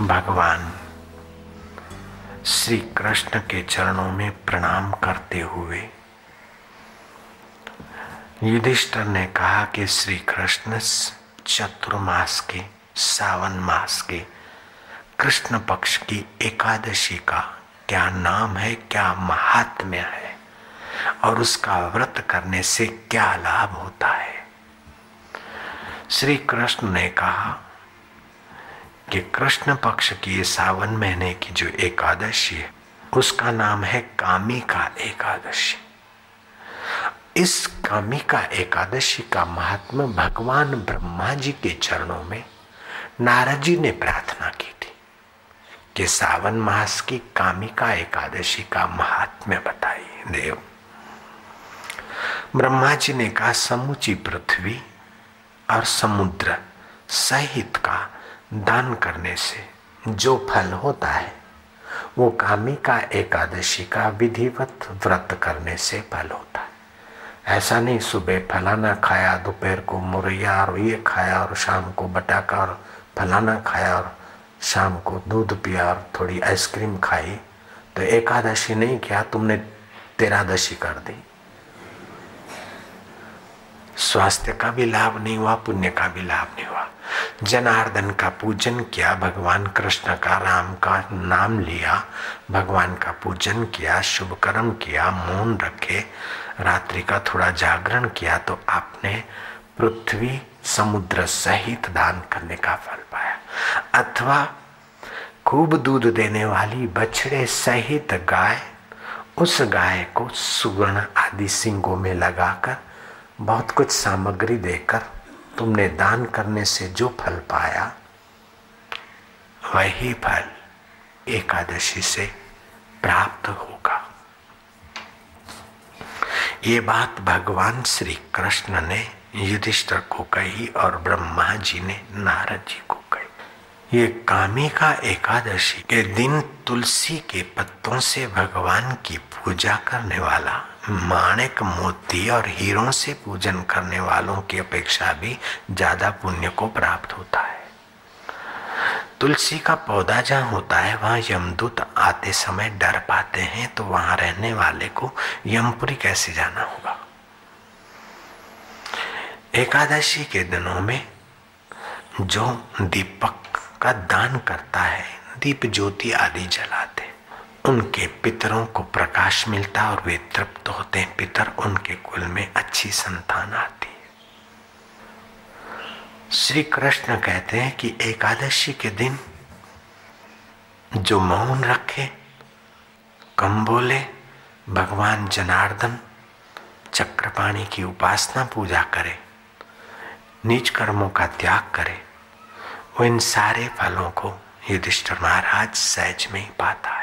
भगवान श्री कृष्ण के चरणों में प्रणाम करते हुए युधिष्ठर ने कहा कि श्री कृष्ण चतुर्मास के, सावन मास के कृष्ण पक्ष की एकादशी का क्या नाम है, क्या महात्म्य है और उसका व्रत करने से क्या लाभ होता है? श्री कृष्ण ने कहा कि कृष्ण पक्ष की सावन महीने की जो एकादशी है, उसका नाम है कामिका एकादशी। इस कामिका एकादशी का महात्मा भगवान ब्रह्मा जी के चरणों में नारद जी ने प्रार्थना की थी कि सावन मास की कामिका एकादशी का महात्म्य बताइए। देव, ब्रह्मा जी ने कहा, समुची पृथ्वी और समुद्र सहित का दान करने से जो फल होता है, वो कामी का एकादशी का विधिवत व्रत करने से फल होता है। ऐसा नहीं सुबह फलाना खाया, दोपहर को मुरैया और ये खाया और शाम को बटाका और फलाना खाया और शाम को दूध पिया और थोड़ी आइसक्रीम खाई तो एकादशी नहीं किया, तुमने तेरादशी कर दी। स्वास्थ्य का भी लाभ नहीं हुआ, पुण्य का भी लाभ नहीं हुआ। जनार्दन का पूजन किया, भगवान कृष्ण का राम का नाम लिया, भगवान का पूजन किया, शुभ कर्म किया, मौन रखे, रात्रि का थोड़ा जागरण किया तो आपने पृथ्वी समुद्र सहित दान करने का फल पाया। अथवा खूब दूध देने वाली बछड़े सहित गाय, उस गाय को सुवर्ण आदि सिंगों में लगाकर, बहुत कुछ सामग्री देकर तुमने दान करने से जो फल पाया, वही फल एकादशी से प्राप्त होगा। ये बात भगवान श्री कृष्ण ने युधिष्ठर को कही और ब्रह्मा जी ने नारद जी ये कामी का एकादशी के दिन तुलसी के पत्तों से भगवान की पूजा करने वाला, माणिक मोती और हीरों से पूजन करने वालों की अपेक्षा भी ज़्यादा पुण्य को प्राप्त होता है। तुलसी का पौधा जहाँ होता है, वहाँ यमदूत आते समय डर पाते हैं तो वहाँ रहने वाले को यमपुरी कैसे जाना होगा? एकादशी के दिनों में जो दीपक का दान करता है, दीप ज्योति आदि जलाते उनके पितरों को प्रकाश मिलता और वे तृप्त होते हैं। पितर उनके कुल में अच्छी संतान आती है। श्री कृष्ण कहते हैं कि एकादशी के दिन जो मौन रखे कम बोले भगवान जनार्दन, चक्रपाणी की उपासना पूजा करे, नीच कर्मों का त्याग करे वो इन सारे फलों को युधिष्ठिर महाराज सहज में ही पाता।